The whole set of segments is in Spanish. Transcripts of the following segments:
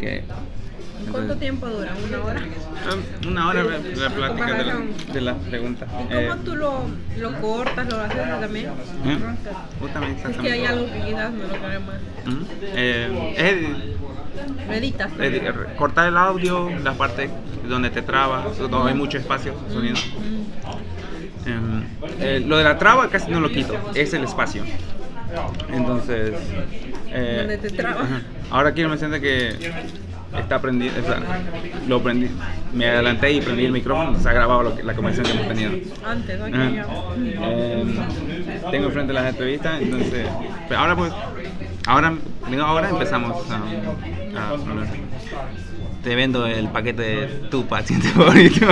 que ¿Cuánto tiempo dura? ¿Una hora? Ah, Una hora la plática de, la- de las preguntas. ¿Y Eh, cómo tú lo, lo cortas, lo haces también? ¿eh? Justamente, Es que hay algo que quizás me lo cae más. Eh, edi- cortar el audio, las partes donde te traba, donde hay mucho espacio, sonido. Em, eh, lo de la traba casi no lo quito, es el espacio. Entonces. eh, Donde te traba. Ahora quiero mencionar que está prendido, o sea, lo prendí, me adelanté y prendí el micrófono, se ha grabado lo que- la conversación que hemos tenido. Antes. Em, tengo enfrente las entrevistas, entonces, pero ahora pues, ahora, digo, ahora empezamos a, a hablar. Te vendo el paquete de tu paciente favorito.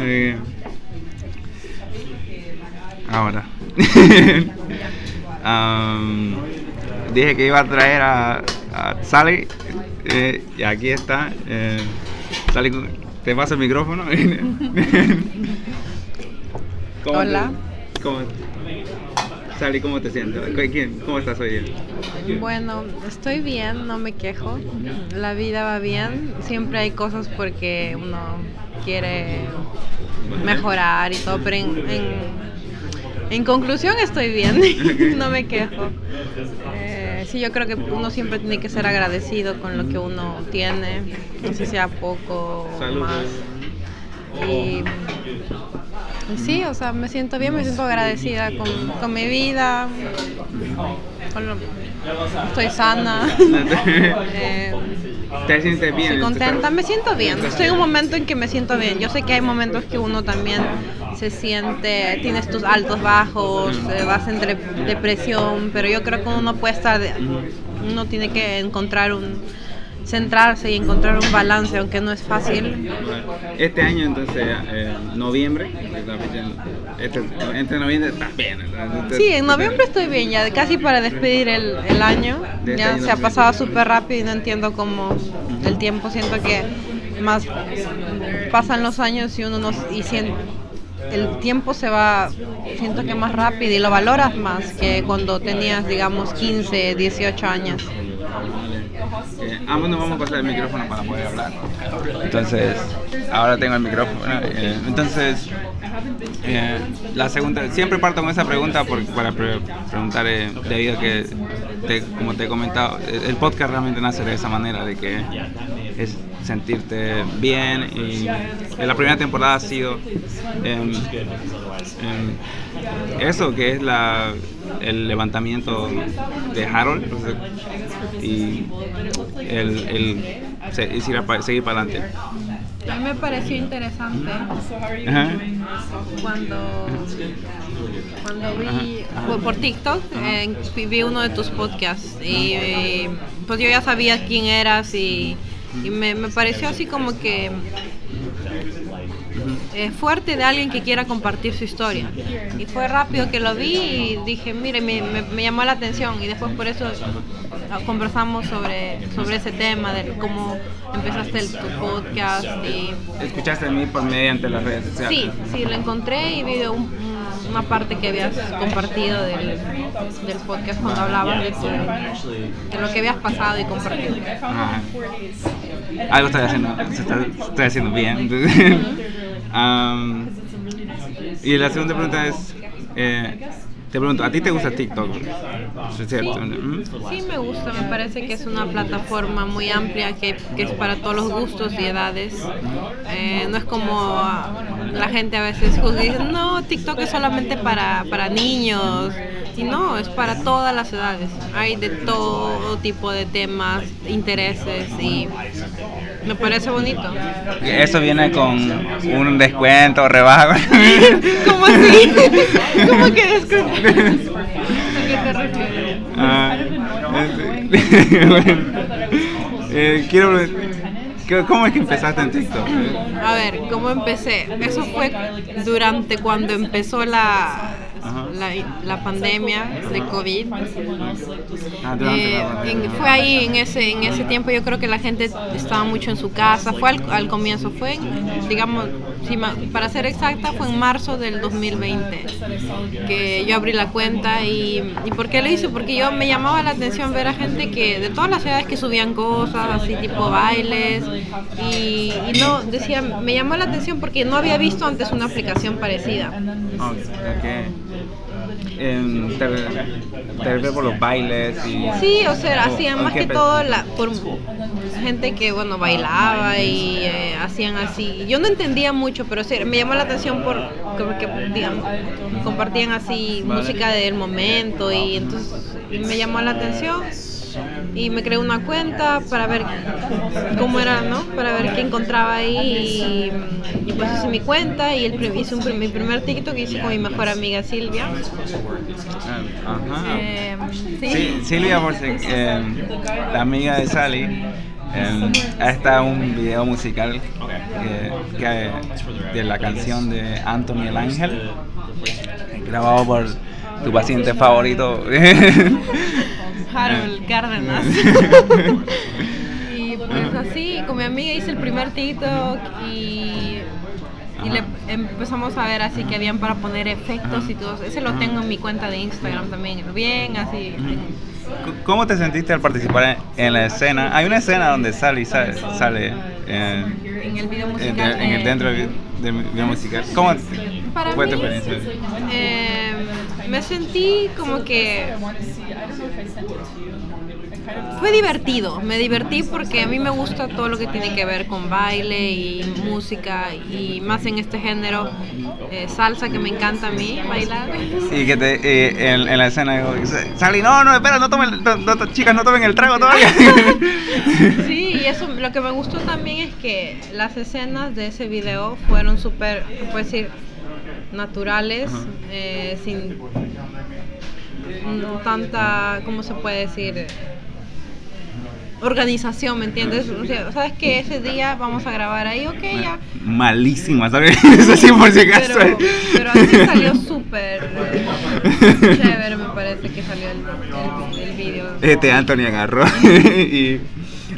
Eh, ahora. dije que iba a traer a, a Sally eh, y aquí está. eh, Sally, te paso el micrófono. ¿Cómo te- Hola. ¿Cómo, Sally, ¿cómo te sientes? ¿Quién- ¿Cómo estás hoy día? Bueno, estoy bien, no me quejo. La vida va bien. Siempre hay cosas porque uno quiere mejorar y todo, pero en, en- en conclusión estoy bien, no me quejo. Eh, sí, yo creo que uno siempre tiene que ser agradecido con lo que uno tiene, no sé sea poco o más. Y, y sí, o sea, me siento bien, me siento agradecida con, con mi vida, con lo- estoy sana. Eh, ¿Te sientes bien? Estoy contenta, me siento bien. Estoy en un momento en que me siento bien. Yo sé que hay momentos que uno también se siente, tienes tus altos, bajos, eh, vas en de- depresión, pero yo creo que uno puede estar, de- uno tiene que encontrar un, centrarse y encontrar un balance, aunque no es fácil. Este año, entonces, eh, noviembre, este, entre noviembre estás bien. entonces, Sí, en noviembre estoy bien, ya casi para despedir el, el año. Este Ya se ha 2020. pasado súper rápido y no entiendo cómo el tiempo, siento que más pasan los años y uno no y sien- el tiempo se va, siento que más rápido y lo valoras más que cuando tenías, digamos, 15, 18 años. Eh, ambos nos vamos a pasar el micrófono para poder hablar. Entonces, ahora tengo el micrófono. eh, entonces, eh, la segunda, siempre parto con esa pregunta por- para pre- preguntar, eh, debido a que, te- como te he comentado, el podcast realmente nace de esa manera, de que es sentirte bien y en la primera temporada ha sido em, em, eso que es la, el levantamiento de Harold y el, el se- es ir a pa- seguir para adelante. A mí me pareció interesante Ajá. cuando, cuando vi Ajá. por, TikTok, eh, vi uno de tus podcasts y eh, pues yo ya sabía quién eras y, y me, me pareció así como que eh, fuerte de alguien que quiera compartir su historia. Y fue rápido que lo vi y dije, mire, me, me- me llamó la atención y después por eso ah, conversamos sobre, sobre ese tema, de cómo empezaste el, tu podcast y Escuchaste de mí por mediante las redes sociales. Sí, sí, lo encontré y vi un- una parte que habías compartido del, del podcast cuando hablabas de, tu- de lo que habías pasado y compartido. Ajá. Algo estoy haciendo, estoy haciendo bien. Am, y la segunda pregunta es, eh, te pregunto, ¿a ti te gusta TikTok? ¿Es cierto? ¿Mm? Sí, me gusta, me parece que es una plataforma muy amplia que, que es para todos los gustos y edades. Eh, no es como la gente a veces juzga no, TikTok es solamente para, para niños. Y no, es para todas las edades. Hay de todo tipo de temas, intereses y me parece bonito. Eso viene con un descuento, rebaja. ¿Cómo así? ¿Cómo que descuento? ¿A qué te refieres? Ah, este, bueno, eh, quiero ¿Cómo es que empezaste en TikTok? A ver, ¿cómo empecé? Eso fue durante cuando empezó la. La, la pandemia de COVID. Ah, Eh, en- fue ahí en ese en ese tiempo yo creo que la gente estaba mucho en su casa. Fue al, al comienzo fue en, digamos si ma- para ser exacta fue en marzo del 2020 que yo abrí la cuenta y, y por qué lo hice porque yo me llamaba la atención ver a gente que de todas las ciudades que subían cosas así tipo bailes y, y no decía me llamó la atención porque no había visto antes una aplicación parecida Em, te, refieres por los bailes y... Sí, o sea, hacían o más que todo la, por gente que, bueno, bailaba y eh, hacían así. Yo no entendía mucho, pero sí, me llamó la atención por porque, digamos, compartían así música del momento y entonces me llamó la atención y me creé una cuenta para ver cómo era, ¿no? Para ver qué encontraba ahí y, y pues hice mi cuenta y el, hice un mi primer TikTok que hice con mi mejor amiga Silvia. Ah, Ajá. Eh, sí. Sí, Silvia, por si- em, la amiga de Sally, em, está un video musical que, que- de la canción de Anthony el Ángel, grabado por tu paciente favorito. Harold Cárdenas. y pues así, con mi amiga hice el primer TikTok y, y le empezamos a ver así que habían para poner efectos y todo. Ese lo tengo en mi cuenta de Instagram también, bien así. ¿Cómo te sentiste al participar en, en la escena? Hay una escena donde Sally sale, sale en, En el video en- musical. en el eh, dentro del video musical. ¿Cómo Para fue tu mí, experiencia? eh, me sentí como que fue divertido, me divertí porque a mí me gusta todo lo que tiene que ver con baile y música y más en este género eh, salsa que me encanta a mí bailar. Y que te, eh, en, en la escena digo, Sally, no, no, espera, no tomen, no- no- chicas, no tomen el trago todavía. Sí, y eso lo que me gustó también es que las escenas de ese video fueron súper, puede decir, naturales, eh, sin tanta, ¿cómo se puede decir? Organización, ¿me entiendes? O sea, ¿sabes que ese día vamos a grabar ahí? Ok, ya. Malísima, ¿sabes? Eso sí, por si acaso. Pero, pero así salió súper eh, chévere, me parece que salió el, el, el video. Este Anthony agarró y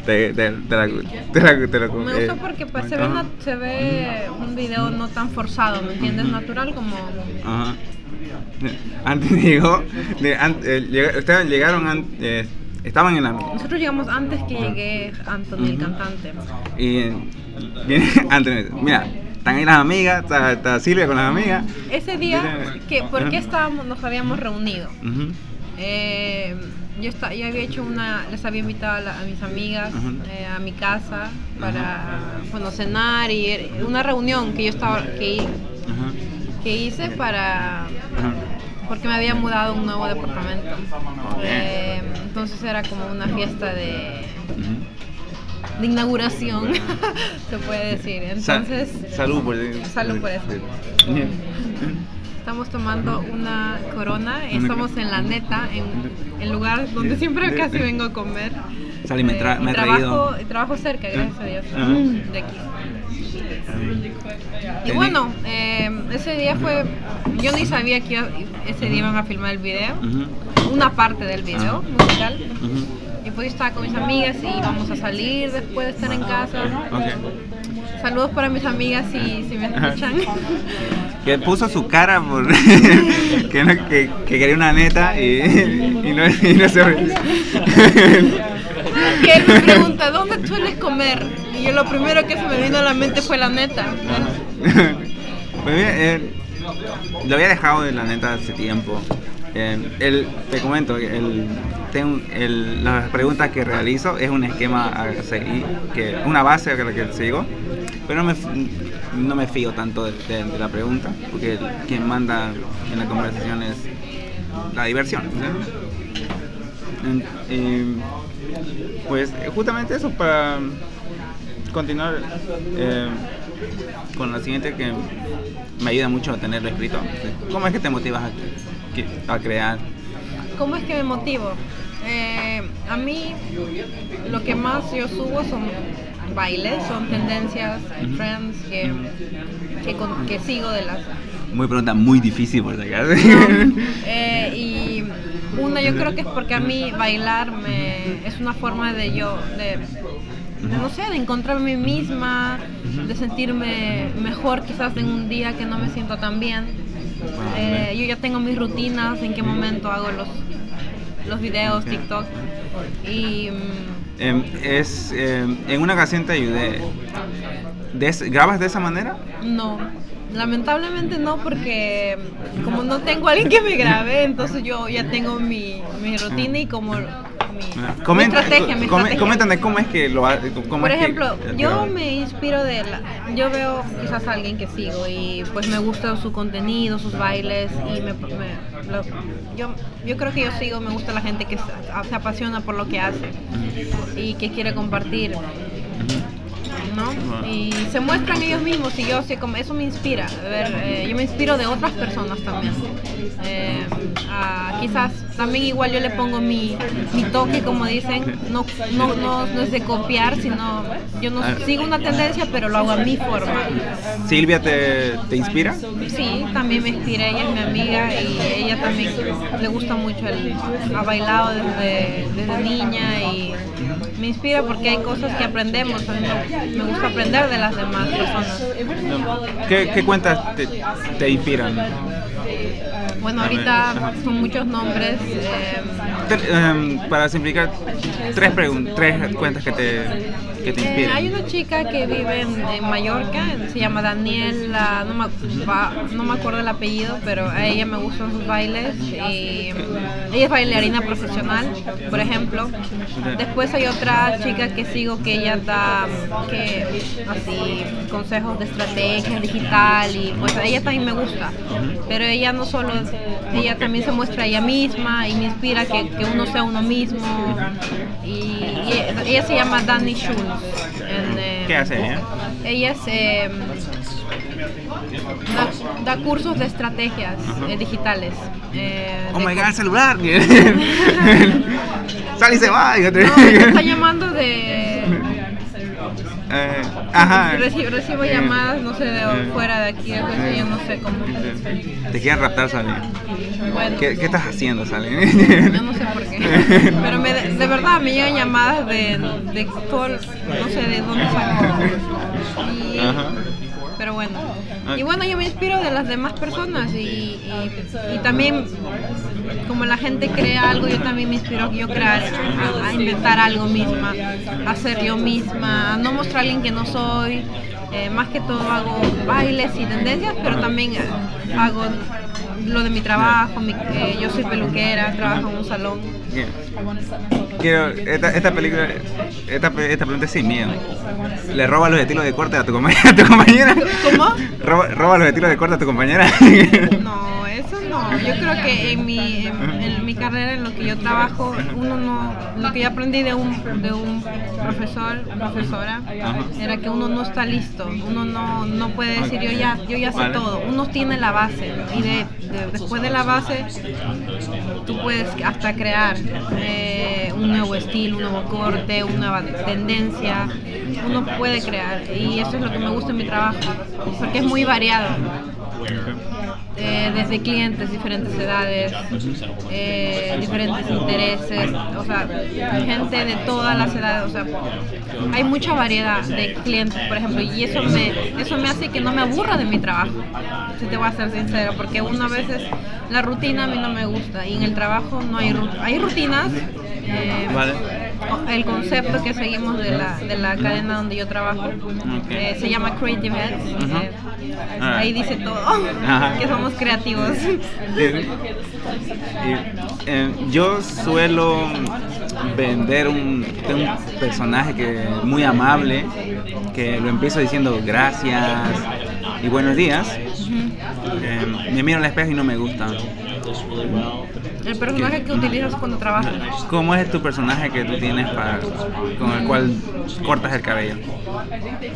te, te, te la, te la, te la- Me eh, gustó porque pues, se, ve na- se ve un video no tan forzado, ¿me entiendes? Natural como... Ajá. Antes llegó, de, eh, ustedes llegaron, an- eh, estaban en la Nosotros llegamos antes que llegue Anthony, el Ujú. cantante. y viene Anthony, mira, están ahí las amigas, está, está Silvia con las amigas. Ese día, que, ¿por qué estábamos, nos habíamos reunido? Ujú. Eh, yo, esta- yo había hecho una, les había invitado a, la- a mis amigas eh, a mi casa para bueno, cenar y era una reunión que yo estaba que, que hice para porque me había mudado a un nuevo departamento. Eh, entonces era como una fiesta de, de inauguración, se puede decir. Sa- Entonces salud por Salud por eso. Estamos tomando una corona, estamos en la neta, en el lugar donde siempre casi vengo a comer. Sally, me, tra- Eh, me trabajo, traído. trabajo cerca, gracias a Dios, de aquí. Y bueno, eh, ese día fue, yo ni sabía que ese día iban a filmar el video, una parte del video musical. Ujú. Y pues estaba con mis amigas y vamos a salir después de estar en casa. Saludos para mis amigas si, si me escuchan. Que puso su cara por que, no- que, que quería una neta y, y no, y no se que él me pregunta, ¿dónde sueles comer? Y yo lo primero que se me vino a la mente fue la neta. Pues bien, eh, lo había dejado de la neta hace tiempo. Eh, el, te comento, el, tengo, el- las preguntas que realizo es un esquema a seguir, que, una base a la que sigo, pero no me, fío tanto de, la pregunta, porque quien manda en la conversación es la diversión. En- eh, pues justamente eso para continuar eh, con la siguiente que me ayuda mucho a tenerlo escrito. ¿Cómo es que te motivas a crear? ¿Cómo es que me motivo? Eh, a mí lo que más yo subo son bailes, son tendencias, trends que, que, con- que sigo de las Muy pregunta muy difícil por si acaso. Eh, y una yo creo que es porque a mí bailar me, es una forma de yo, de, no sé, de encontrarme a mí misma, de sentirme mejor quizás en un día que no me siento tan bien. Eh, yo ya tengo mis rutinas, en qué momento hago los, los videos, Ok. TikTok. Y Em, es, em, en una ocasión te ayudé. ¿De es- ¿Grabas de esa manera? no, lamentablemente no, porque como no tengo a alguien que me grabe, entonces yo ya tengo mi, mi rutina y como mi, mi Comenta- estrategia, mi come- estrategia. Coméntame cómo es que lo cómo Por es que- ejemplo, yo me inspiro de la, yo veo quizás a alguien que sigo y pues me gusta su contenido, sus bailes y me, me- lo- yo, yo creo que yo sigo, me gusta la gente que se, se apasiona por lo que hace y que quiere compartir. ¿No? Y se muestran ellos mismos y yo sé como eso me inspira. A ver, eh, yo me inspiro de otras personas también. Eh, a- quizás también igual yo le pongo mi, mi toque, como dicen, no, no, no, no es de copiar, sino yo no Ah. sigo una tendencia, pero lo hago a mi forma. ¿Silvia te, te inspira? Sí, también me inspira, ella es mi amiga y ella también le gusta mucho, el, ha bailado desde, desde niña y me inspira porque hay cosas que aprendemos, me, gusta aprender de las demás personas. ¿Qué, qué cuentas te, te inspiran? Bueno, A ver, ahorita ajá. son muchos nombres. eh, em, para simplificar, tres, tres cuentas que te, que te Eh, hay una chica que vive en, en Mallorca, se llama Daniela, no me, va- no me acuerdo el apellido, pero a ella me gustan sus bailes. Y ella es bailarina profesional, por ejemplo. Después hay otra chica que sigo que ella da que, así consejos de estrategia digital y pues a ella también me gusta. Pero ella no solo, ella también se muestra ella misma y me inspira que, que uno sea uno mismo. Y, y ella se llama Dani Schulz. en, eh, ¿Qué hace ella? ella es, eh, da, da cursos de estrategias eh, digitales. eh, Oh my god, el celular. Sale y se va. No, me está llamando de... Eh, ajá. Recibo, recibo llamadas, no sé, de Eh. fuera de aquí, entonces yo no sé cómo. Te quieren raptar, Sally. Bueno, ¿Qué, qué estás haciendo, Sally? yo no sé por qué. Pero me, de verdad me llegan llamadas de, de todo, no sé de dónde saco. Y, Ajá. Pero bueno. Ah. Y bueno, yo me inspiro de las demás personas y, y, y también como la gente crea algo, yo también me inspiro a yo crear, a, a inventar algo misma, a ser yo misma, a no mostrar a alguien que no soy. Eh, más que todo hago bailes y tendencias, pero también hago lo de mi trabajo, mi- eh, yo soy peluquera, trabajo en un salón. Bien. Quiero, esta, esta película, esta, esta pregunta es sin miedo. ¿Le roba los estilos de corte a tu, compañera? a tu compañera? ¿Cómo? ¿Roba, roba los estilos de corte a tu compañera? No, eso no. Yo creo que en mi, en, en mi carrera, en lo que yo trabajo, uno no, lo que yo aprendí de un, de un profesor, profesora, era que uno no está listo. Uno no, no puede decir yo ya, yo ya sé Vale. todo. Uno tiene la base y de, de- después de la base tú puedes hasta crear eh, un nuevo estilo, un nuevo corte, una nueva tendencia. Uno puede crear y eso es lo que me gusta en mi trabajo, porque es muy variado eh, desde clientes, diferentes edades, eh, diferentes intereses, o sea, gente de todas las edades, o sea, hay mucha variedad de clientes, por ejemplo, y eso me, eso me hace que no me aburra de mi trabajo, si te voy a ser sincero, porque una veces la rutina a mí no me gusta y en el trabajo no hay hay rutinas. eh. El concepto que seguimos de la, de la cadena donde yo trabajo eh, se llama Creative Heads. eh, Ah. ahí dice todo, que somos creativos. Eh, yo suelo vender un, tengo un personaje que muy amable, que lo empiezo diciendo gracias y buenos días. Me miro al espejo y no me gusta. El personaje que utilizas cuando trabajas. ¿Cómo es tu personaje que tú tienes para, con el cual cortas el cabello?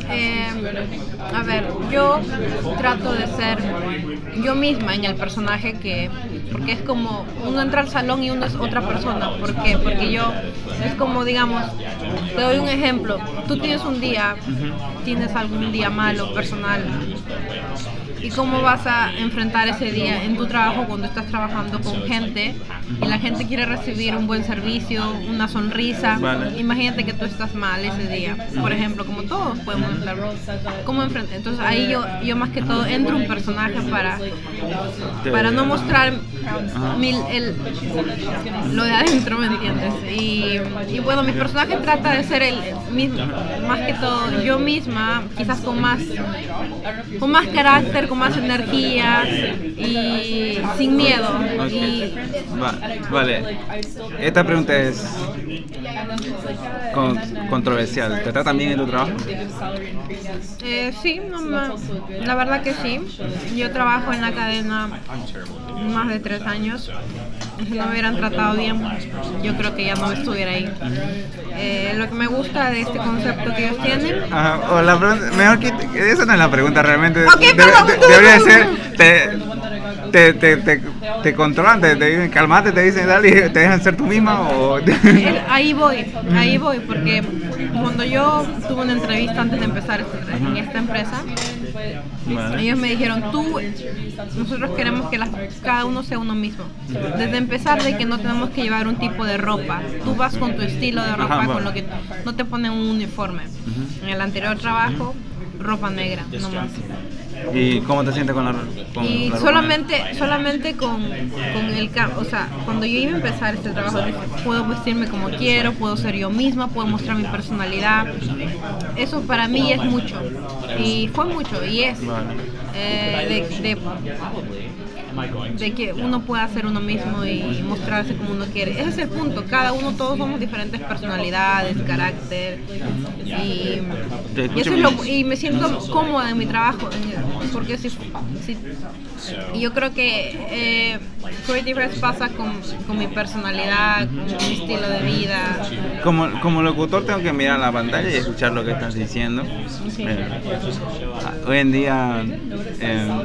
Eh, a ver, yo trato de ser yo misma en el personaje que porque es como uno entra al salón y uno es otra persona. ¿Por qué? Porque yo, es como digamos, te doy un ejemplo, tú tienes un día, tienes algún día malo, personal, y cómo vas a enfrentar ese día en tu trabajo cuando estás trabajando con gente y la gente quiere recibir un buen servicio, una sonrisa. Imagínate que tú estás mal ese día, por ejemplo, como todos podemos estar. ¿Cómo enfrentar? Entonces ahí yo, yo más que todo entro un personaje para, para no mostrar mil, el, lo de adentro, ¿me entiendes? Y, y bueno, mi personaje trata de ser el mismo, más que todo yo misma, quizás con más, con más carácter, con más energía y sin miedo. Y, vale, esta pregunta es controversial. ¿Te tratan bien en tu trabajo? Eh, sí, la verdad que sí. Yo trabajo en la cadena más de tres años. Si no me hubieran tratado bien, yo creo que ya no estuviera ahí. Eh, lo que me gusta de este concepto que ellos tienen. o la mejor que. Esa no es la pregunta realmente. debería ser. Te, te, te, te, controlan, te, dicen calmate, te dicen dale, te dejan ser tú misma o... ahí voy, ahí voy, porque cuando yo tuve una entrevista antes de empezar en esta empresa, ellos me dijeron, tú, nosotros queremos que cada uno sea uno mismo. Desde empezar de que no tenemos que llevar un tipo de ropa. Tú vas con tu estilo de ropa, con lo que no te ponen un uniforme. En el anterior trabajo, ropa negra, no más. ¿Y cómo te sientes con la, con y solamente solamente con, con el o sea cuando yo iba a empezar este trabajo puedo vestirme como quiero puedo ser yo misma puedo mostrar mi personalidad. Eso para mí es mucho. Y fue mucho y es eh, de, de que uno pueda ser uno mismo y mostrarse como uno quiere. Ese es el punto. Cada uno, todos somos diferentes personalidades, carácter. Y, y, me siento cómoda en mi trabajo. Porque si, y yo creo que eh, Creative pasa con, con, mi personalidad, con mi estilo de vida. Como, como locutor tengo que mirar la pantalla y escuchar lo que estás diciendo. Eh, hoy en día... Eh,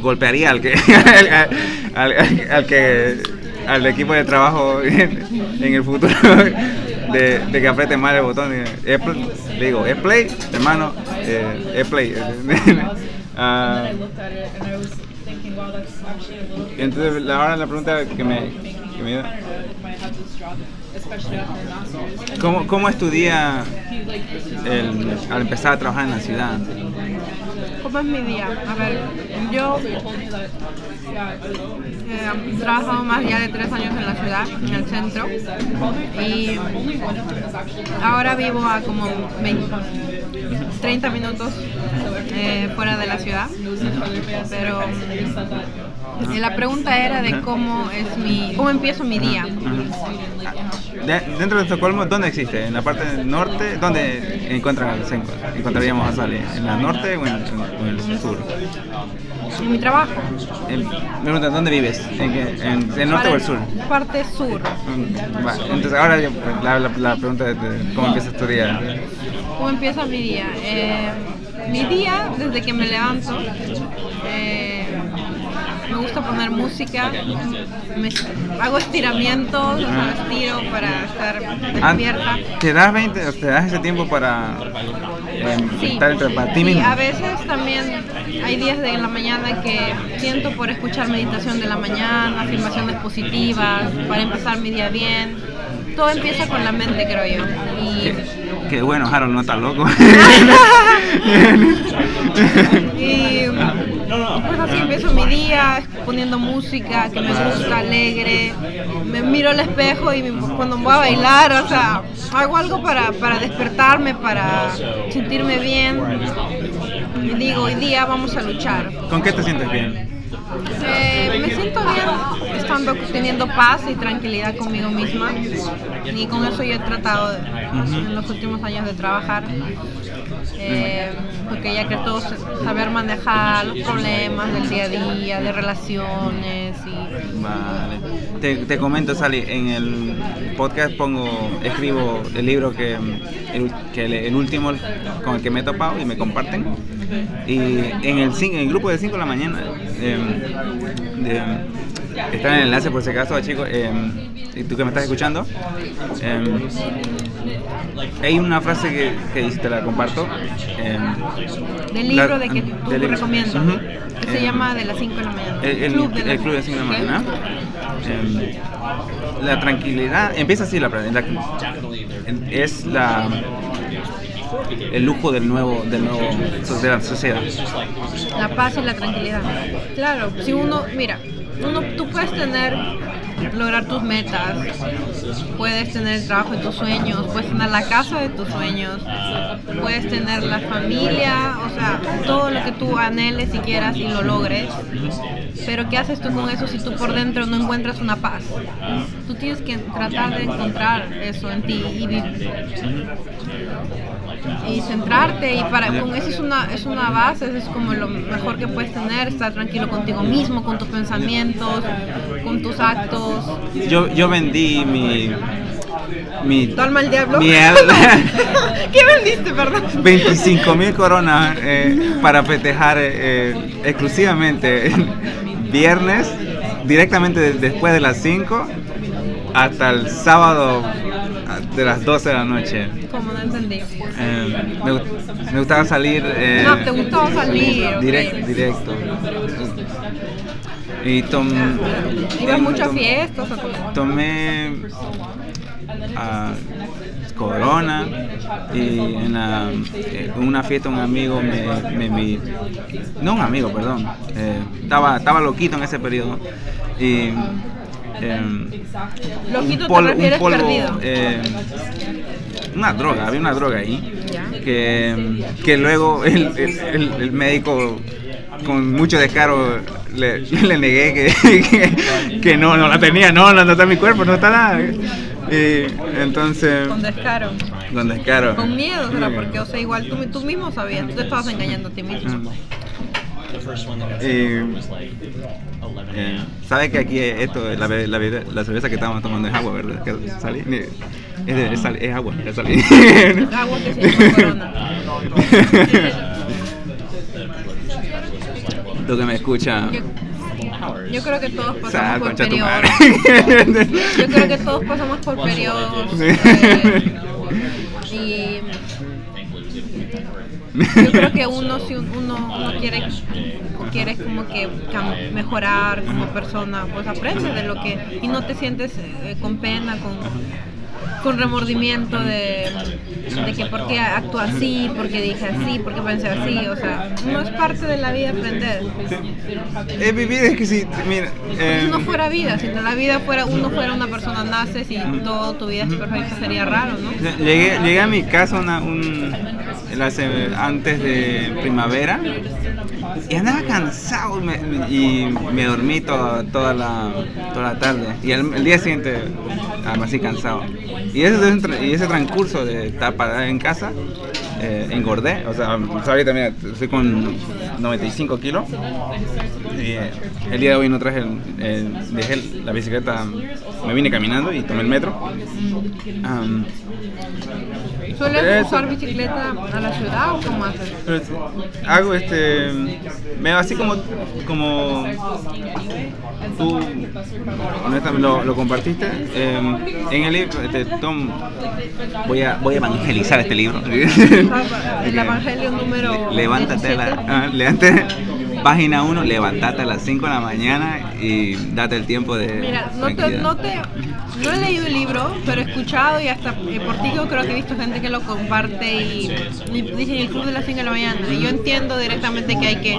golpearía al que al, que al equipo de trabajo en, el futuro de, que apriete mal el botón. Le digo es play hermano eh, es play. Uh, entonces ahora la pregunta que me, ¿Cómo, cómo estudia el, al empezar a trabajar en la ciudad? ¿Cómo es mi día? A ver, yo he trabajado más ya de tres años en la ciudad, en el centro, y ahora vivo a como 30 minutos eh, fuera de la ciudad, pero eh, la pregunta era de cómo es mi, cómo empiezo mi día. dentro de Estocolmo, ¿dónde existe? ¿En la parte norte? ¿Dónde encuentran, encontraríamos a Sally? ¿En la norte o en, el sur? En mi trabajo. me preguntan, ¿dónde vives? ¿En, el norte o el sur? Parte sur. Mm, entonces ahora pues, la, la, pregunta es cómo empieza tu día. ¿Cómo empieza mi día? Eh, mi día, desde que me levanto, eh, me gusta poner música, me, hago estiramientos, o sea, estiro para estar despierta. ¿Te das, 20, te das ese tiempo para estar para ti mismo? a veces también hay días de la mañana que siento por escuchar meditación de la mañana, afirmaciones positivas, para empezar mi día bien. Todo empieza con la mente, creo yo. Y... Qué, bueno, Harold no está loco. y pues así empiezo mi día poniendo música que me gusta, alegre. Me miro al espejo y cuando voy a bailar, o sea, hago algo para, para despertarme, para sentirme bien. Y digo, hoy día vamos a luchar. ¿Con qué te sientes bien? Eh, me siento bien estando teniendo paz y tranquilidad conmigo misma y con eso yo he tratado en los últimos años de trabajar eh, porque ya que todos saber manejar los problemas del día a día, de relaciones y... Vale. Te, te comento, Sally, en el podcast pongo, escribo el libro que el, que el último con el que me he topado y me comparten Y en el, en el grupo de 5 de la mañana, em, de- está en el enlace por si acaso, chicos, em, y tú que me estás escuchando, em, hay una frase que, que dice, te la comparto. em, Del libro la- de que tú del recomiendas. Ujú. Que se Em, llama De las 5 de la mañana. el, el- Club de el las- club de 5 de la mañana. Em, la tranquilidad, empieza así la, la- es la el lujo del nuevo del nuevo de la sociedad. La paz y la tranquilidad. Claro, si uno, mira, uno, tú puedes tener, lograr tus metas, puedes tener el trabajo de tus sueños, puedes tener la casa de tus sueños, puedes tener la familia, o sea, todo lo que tú anheles y quieras y lo logres. Pero ¿qué haces tú con eso si tú por dentro no encuentras una paz? Tú tienes que tratar de encontrar eso en ti y vivir y centrarte y para con eso es una es una base es como lo mejor que puedes tener estar tranquilo contigo mismo con tus pensamientos con tus actos Yo yo vendí mi mi ¿Tu alma al diablo? mi al- ¿qué vendiste perdón? 25 mil coronas eh, para festejar eh, eh, exclusivamente viernes, directamente de- después de las 5 hasta el sábado de las 12 de la noche. como no entendí Eh, me, me gustaba salir. eh, no te gustaba salir direct- directo. Y tom, ibas mucho a fiestas tomé ah, Corona y en la- eh, una fiesta un amigo me, me, me- no un amigo perdón eh, estaba estaba loquito en ese periodo y em, Loquito te pol- refieres perdido. eh, una droga había una droga ahí que, que luego el, el- el- el médico con mucho descaro le, le negué que, que, que no, no la tenía, no, no, está en mi cuerpo, no está nada. Y entonces, con descaro con descaro. con miedo será porque o sea igual tú, tú mismo sabías tú te estabas engañando a ti mismo Y, eh, ¿Sabe que aquí esto, la, la, la cerveza que estamos tomando es agua, verdad? Que salí- ni- es, de- es sal- es agua, es salí. agua que se llama corona Tú que me escuchas. Yo, yo creo que todos pasamos por periodos. Yo creo que todos pasamos por periodos. Sí. eh, y yo creo que uno, si un- uno, uno quiere, quiere como que mejorar como persona, pues aprende de lo que. Y no te sientes eh, con pena, con, con remordimiento de, de que por qué así, por qué dije así, por qué pensé así. O sea, no es parte de la vida aprender. Es vivir, es que si, mira, eh, Si no fuera vida, si la vida fuera, uno fuera una persona, naces y toda tu vida es perfecta, sería raro, ¿no? llegué, llegué a mi casa una, un, la se- antes de primavera. Y andaba cansado y me dormí toda, toda, la, toda la tarde. Y el, día siguiente así cansado. Y ese, y ese transcurso de estar parado en casa, eh, engordé, o sea, ahorita mira, estoy con 95 kilos eh, el día de hoy no traje, el, el- dejé la bicicleta, me vine caminando y tomé el metro. Am, ¿Sueles usar bicicleta a la ciudad o cómo haces? hago este, me así como, como tú honestamente, lo, lo compartiste eh, en el libro, este, Tom, voy a, voy a evangelizar este libro. El Evangelio número Levántate, la, 17. ah, levántate, página 1, levántate a las 5 de la mañana y date el tiempo de Mira, no te, no te, no he leído el libro, pero he escuchado y hasta eh, por ti yo creo que he visto gente que lo comparte y, y dicen el club de las 5 de la mañana. Y yo entiendo directamente que hay que,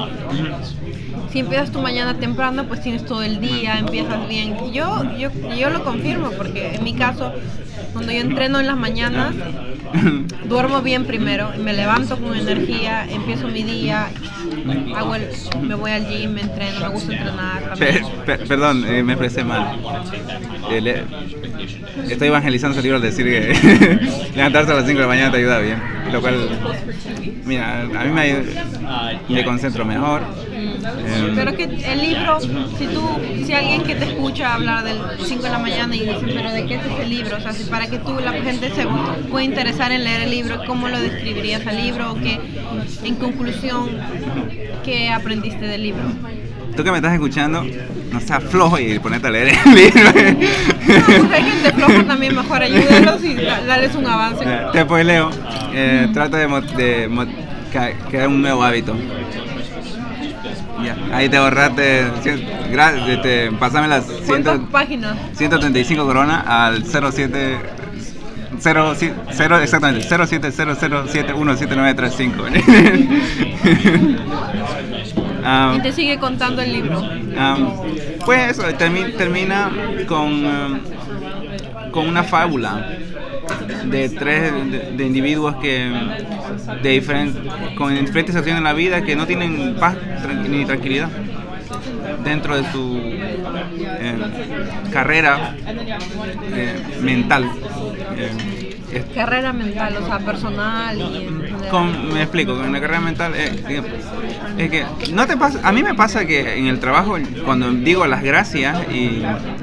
si empiezas tu mañana temprano, pues tienes todo el día, empiezas bien. Y yo, yo, yo lo confirmo porque en mi caso, cuando yo entreno en las mañanas, duermo bien primero, me levanto con energía, empiezo mi día hago el- me voy al gym, me entreno, me gusta entrenar Pe- también. pe- perdón, eh, me expresé mal. Eh, le- estoy evangelizando ese libro al decir que levantarse a las 5 de la mañana te ayuda bien. Lo cual, mira, a mí me, me concentro mejor. Eh, Pero que el libro, si tú, si alguien que te escucha hablar del 5 de la mañana y dice, pero ¿de qué es ese libro? O sea, si para que tú, la gente se pueda interesar en leer el libro, ¿cómo lo describirías al libro? ¿O qué, en conclusión, qué aprendiste del libro? Tú que me estás escuchando, no seas flojo y ponete a leer el libro. Porque hay gente floja también, mejor ayúdalos y da- darles un avance. Te spoileo. Eh, trata de, de crear un nuevo hábito. Ya, ahí te ahorraste. cien- gra- de- te- Pásame las ¿Cuántas ciento- páginas? 135 coronas al 07. 0, 0, exactamente, 0700717935. Ah, Y te sigue contando el libro. Um, pues eso, termi- termina con, um, con una fábula de tres de, de individuos que de diferen- con diferentes acciones en la vida que no tienen paz ni tranquilidad dentro de su eh, carrera eh, mental. Eh, es- Carrera mental, o sea, personal y con- me explico, con la carrera mental eh, eh, es que no te pasa, a mí me pasa que en el trabajo cuando digo las gracias y,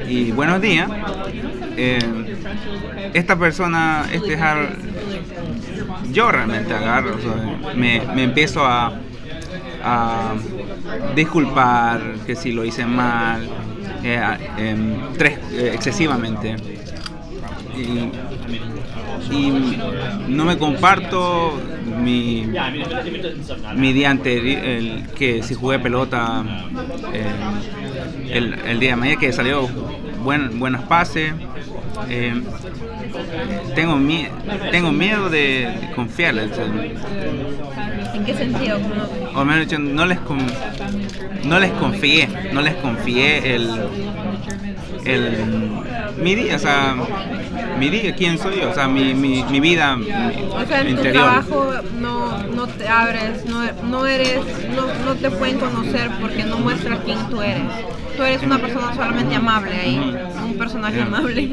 y buenos días, eh, esta persona, este Har- yo realmente agarro, me, me empiezo a, disculpar que si lo hice mal, eh, em, tres, eh, excesivamente. Y, y no me comparto mi, mi día anterior, que si jugué pelota eh, el, el día de mañana, que salió buen, buenos pases. eh, tengo, mie- tengo miedo de, de confiarles. ¿En qué sentido? O dicho, no les, con- no les confié, no les confié el, el, mi día, o sea, mi día, quién soy yo, o sea, mi, mi, mi vida mi O sea, en tu interior. trabajo no, no te abres, no, no eres, no, no te pueden conocer porque no muestras quién tú eres. Tú eres una persona solamente amable ahí, un personaje amable.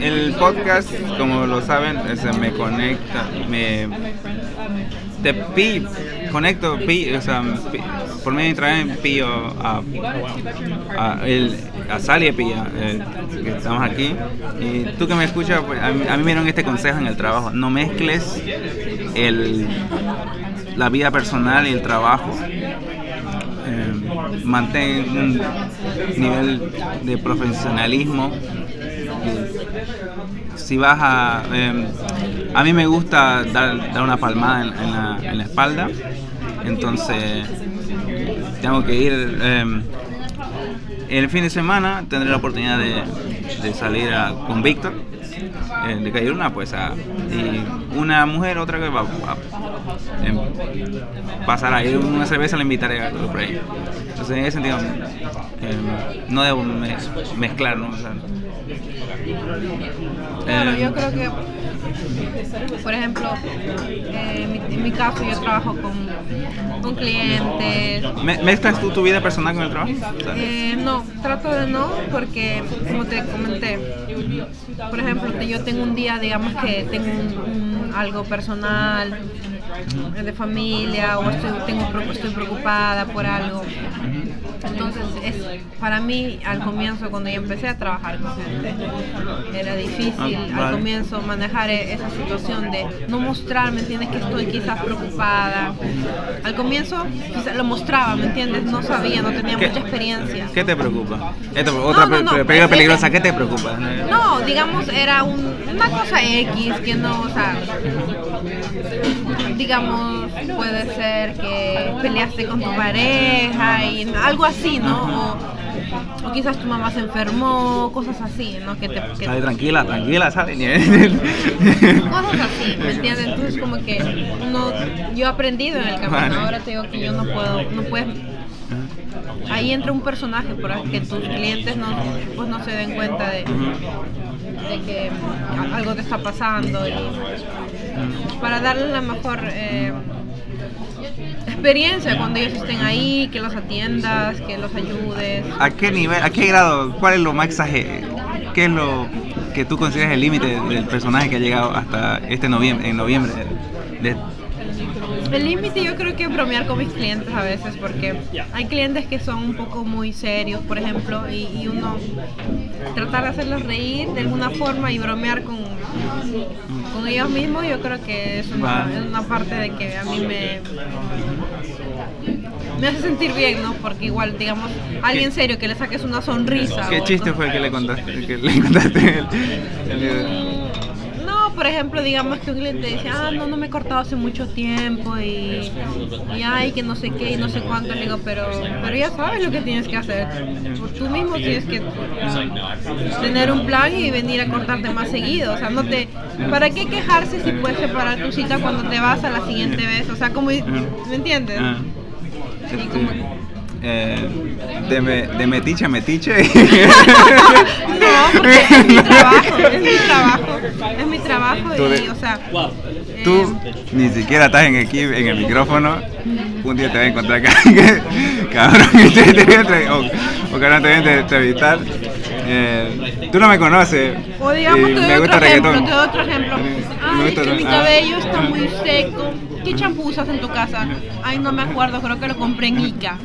El podcast, como lo saben, se me conecta, me te pi, conecto, pi, o sea, pi- por medio de internet pillo a, a, a Sally Pilla, eh, que estamos aquí. Y tú que me escuchas, pues, a, mí, a mí me dieron este consejo en el trabajo, no mezcles el, la vida personal y el trabajo. Eh, mantén un nivel de profesionalismo. Si vas a... eh, a mí me gusta dar, dar una palmada en, en la, en la espalda, entonces tengo que ir... eh, el fin de semana tendré la oportunidad de, de salir a- con Víctor, eh, de calle una, pues a, y una mujer, otra que va a, em, pasar ahí una cerveza, le invitaré a por ahí. Entonces, en ese sentido, em, no debo me- mezclar, ¿no? O sea, Claro, em, yo creo que, por ejemplo, eh, en, mi, en mi caso yo trabajo con, con clientes. ¿me- ¿Mezclas tú tu vida personal con el trabajo? Eh, no, trato de no, porque como te comenté, por ejemplo, yo tengo un día, digamos que tengo un- un- algo personal, eh, de familia, o estoy, tengo, estoy preocupada por algo. Entonces, es, para mí, al comienzo, cuando yo empecé a trabajar con gente, era difícil Ah, al comienzo manejar esa situación de no mostrar, ¿me entiendes? Que estoy quizás preocupada. Al comienzo, quizás lo mostraba, ¿me entiendes? No sabía, no tenía ¿Qué- mucha experiencia. ¿Qué te preocupa? Esto, otra no, no. pe- Es- peligrosa, ¿qué te preocupa? No, digamos, era un- una cosa X que no, o sea, digamos, puede ser que peleaste con tu pareja y algo así, ¿no? O, o quizás tu mamá se enfermó, cosas así, ¿no? Que te, que- tranquila, tranquila, sale. cosas así, ¿me entiendes? Entonces como que uno, yo he aprendido en el camino, ahora te digo que yo no puedo, no puedes ahí entra un personaje para que tus clientes no, pues no se den cuenta de, de que algo te está pasando y para darle la mejor eh, experiencia cuando ellos estén ahí, que los atiendas, que los ayudes. ¿A qué nivel, a qué grado, cuál es lo más exagerado? ¿Qué es lo que tú consideras el límite del personaje que ha llegado hasta este noviembre, en noviembre el límite yo creo que bromear con mis clientes a veces, porque hay clientes que son un poco muy serios, por ejemplo, y, uno tratar de hacerlos reír de alguna forma y bromear con, con ellos mismos, yo creo que es una, una parte de que a mí me, me hace sentir bien, ¿no? Porque igual, digamos, alguien serio que le saques una sonrisa. ¿Qué chiste fue el que le contaste? Que le contaste no, por ejemplo, digamos que un cliente dice, ah, no, no me he cortado hace mucho tiempo y, y ay, que no sé qué y no sé cuánto. Le digo, pero, pero ya sabes lo que tienes que hacer. Por tú mismo tienes que tener un plan y venir a cortarte más seguido. O sea, no te, ¿para qué quejarse si puedes separar tu cita cuando te vas a la siguiente vez? O sea, como, ¿me entiendes? Ah. Eh, de, me, de metiche a metiche. no, porque es mi trabajo, es mi trabajo, es mi trabajo y, o sea... Tú eh, ni siquiera estás en, aquí, en el micrófono, un día te voy a encontrar acá, cabrón, o, o cabrón te voy a entrevistar. Eh, tú no me conoces. O digamos, te doy, otro ejemplo, te doy otro ejemplo. Ay, es que mi cabello está muy seco ¿qué champú usas en tu casa? Ay, no me acuerdo, creo que lo compré en Ica.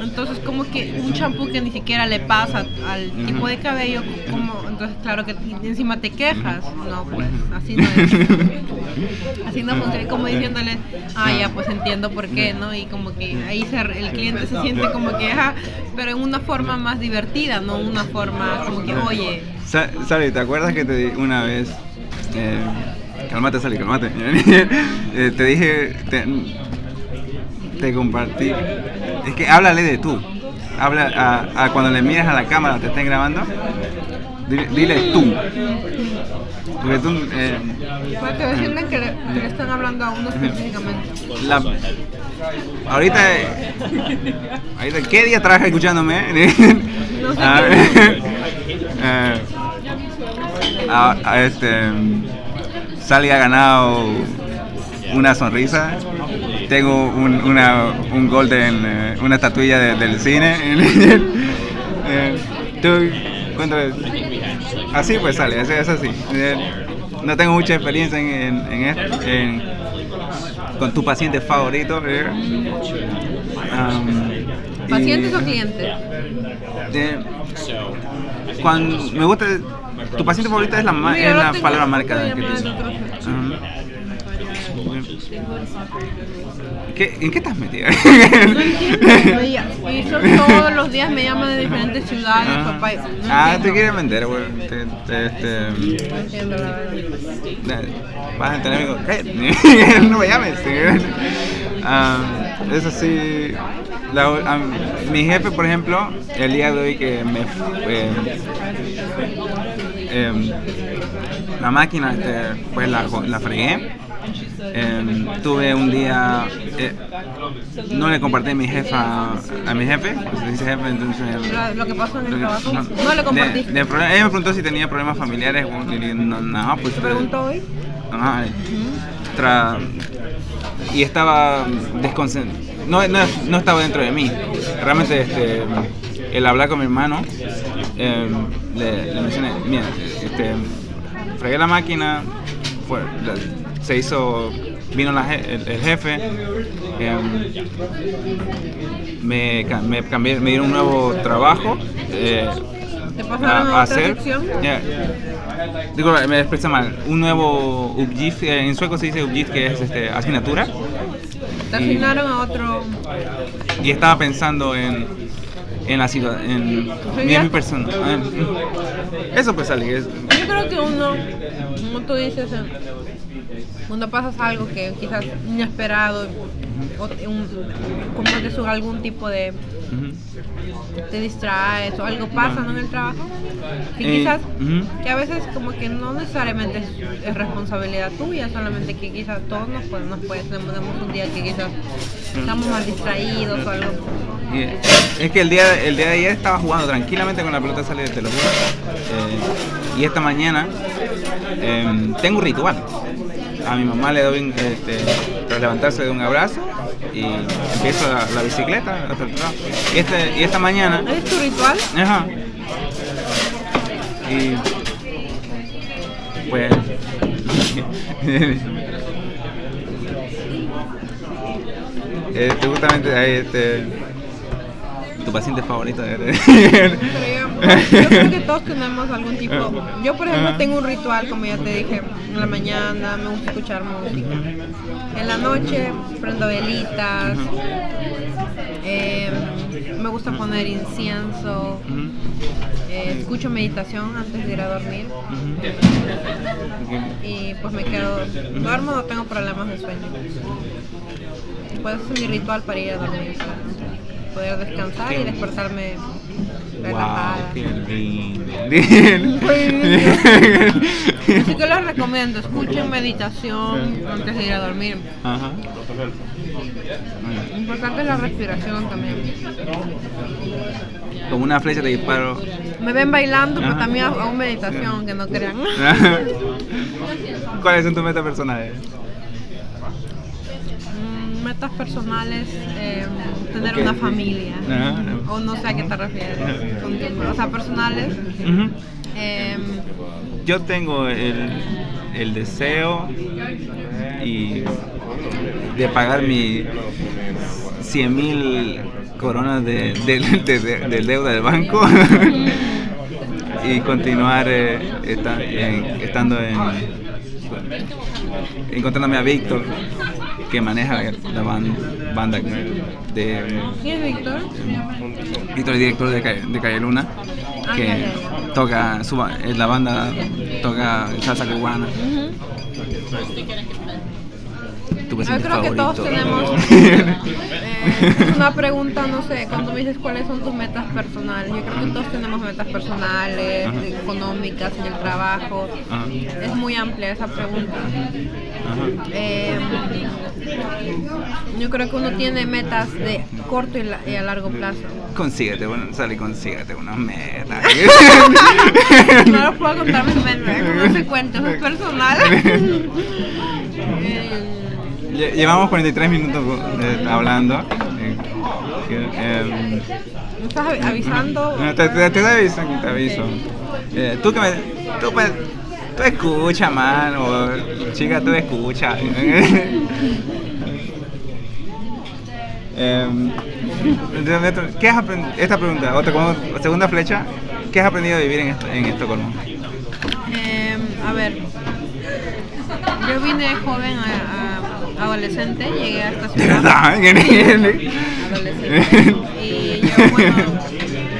Entonces, como que un champú que ni siquiera le pasa al tipo de cabello, como, entonces, claro que encima te quejas. No, pues, así no es. Así no funciona, como diciéndole, ah, ya, pues entiendo por qué, ¿no? Y como que ahí el cliente se siente como que, ajá, pero en una forma más divertida, no una forma como que, oye. Sally, ¿te acuerdas que te di una vez? Eh, Calmate, Sally, calmate. Eh, te dije, te, compartí. Es que háblale de tú. Habla a, cuando le miras a la cámara, te estén grabando. Dile, tú. Porque tú. Eh, Para decirle que le, que le, están hablando a uno específicamente. La, ahorita, ahorita, ¿qué día trabajas escuchándome? no sé. a, eh, este Sally ha ganado una sonrisa. Tengo un, una, un golden, eh, una estatuilla del cine. Eh, ¿Tú, Así pues sale, es, así. Eh, no tengo mucha experiencia en, en, esto, con tu paciente favorito. Um, ¿Pacientes o clientes? cuando me gusta tu paciente favorita es la, es la palabra marca que ¿Qué, ¿En qué estás metida? No entiendo. Y todos los días me llaman de diferentes ciudades ah, te quieren vender, güey. Te, te, este, vas a tener amigos. no me llames. Um, es así. La, mi jefe, por ejemplo, el día de hoy que me. Eh, eh, la máquina, este, pues la, la fregué Em, tuve un día, eh, no le compartí a mi jefa, a mi jefe, pues dice jefe, entonces... Lo, que pasó en el trabajo, no, le compartí. ella me preguntó si tenía problemas familiares, no, no pues... ¿Te preguntó hoy? Ajá, y estaba desconcentrado, no, no, no, estaba dentro de mí, realmente este, el hablar con mi hermano, em, le, mencioné, mira, este, fregué la máquina, se hizo, vino el, jefe, em, me, me, cambié, me dieron un nuevo trabajo. Eh, ¿Te pasaron a, hacer? Digo, me expresa mal. Un nuevo UGIF, eh, en sueco se dice UGIF, que es este, asignatura. Te asignaron a otro. Y estaba pensando en, en la ciudad, en, mi, persona. Ah, eso pues sale. Yo creo que uno, como tú dices, cuando pasas algo que quizás inesperado, o un, como que surge algún tipo de te distraes o algo pasa en el trabajo que eh, quizás que a veces como que no necesariamente es, responsabilidad tuya solamente que quizás todos nos podemos puede, tenemos un día que quizás estamos más distraídos o algo. Es que el día el día de ayer estaba jugando tranquilamente con la pelota sale de lo eh, y esta mañana em, tengo un ritual a mi mamá le doy, este, tras levantarse de un abrazo, y empiezo la, la bicicleta hasta el trabajo. Y, este, y esta mañana, ¿Es tu ritual? ajá, y pues este, justamente ahí este tu paciente favorito yo, creo que todos tenemos algún tipo. Yo, por ejemplo, tengo un ritual, como ya te dije, en la mañana me gusta escuchar música. En la noche prendo velitas. eh, me gusta poner incienso. Eh, escucho meditación antes de ir a dormir. Y pues me quedo. Duermo, no tengo problemas de sueño. Pues es mi ritual para ir a dormir. Poder descansar y despertarme relajada. Wow, qué lindo. Así que les recomiendo, escuchen meditación antes de ir a dormir. Ajá. Importante es la respiración también. Como una flecha te disparo. Me ven bailando, pero también hago meditación, aunque no crean. ¿Cuáles son tus metas personales? Metas personales, eh, tener una familia. Ajá. O no sé a qué te refieres. O sea, personales. Eh, Yo tengo el, el deseo y de pagar mi 100 mil coronas de, de- de- de- de deuda del banco y continuar eh, esta- en- estando en encontrándome a Víctor que maneja la ban- banda de ¿Quién es Víctor? Víctor es director de, Calle- de Calle Luna, Ah, que toca, su, eh, la banda toca salsa cubana. Ujú. Tu Yo paciente creo que todos tenemos eh, una pregunta, no sé, cuando me dices cuáles son tus metas personales, yo creo que todos tenemos metas personales, Ajá. económicas, en el trabajo. Ajá, Es muy amplia esa pregunta. ajá. Eh, yo creo que uno tiene metas de corto y, la- y a largo plazo. Consíguete, bueno, sal y consíguete una meta. No les puedo contar mis metas, no se cuenta, eso es personal. Eh, Llevamos 43 minutos eh, hablando. eh, ¿Me estás avi- avisando? no, te, te, te aviso, te aviso. Eh, tú que me. Tú, me- tú escucha, man, o chica, tú escucha. Em, ¿Qué has aprendido? Esta pregunta, otra como segunda flecha. ¿Qué has aprendido a vivir en, Est- en Estocolmo? Eh, a ver, yo vine joven a, a- adolescente, llegué a esta ¿De ciudad. verdad? Adolescente. Y yo, bueno,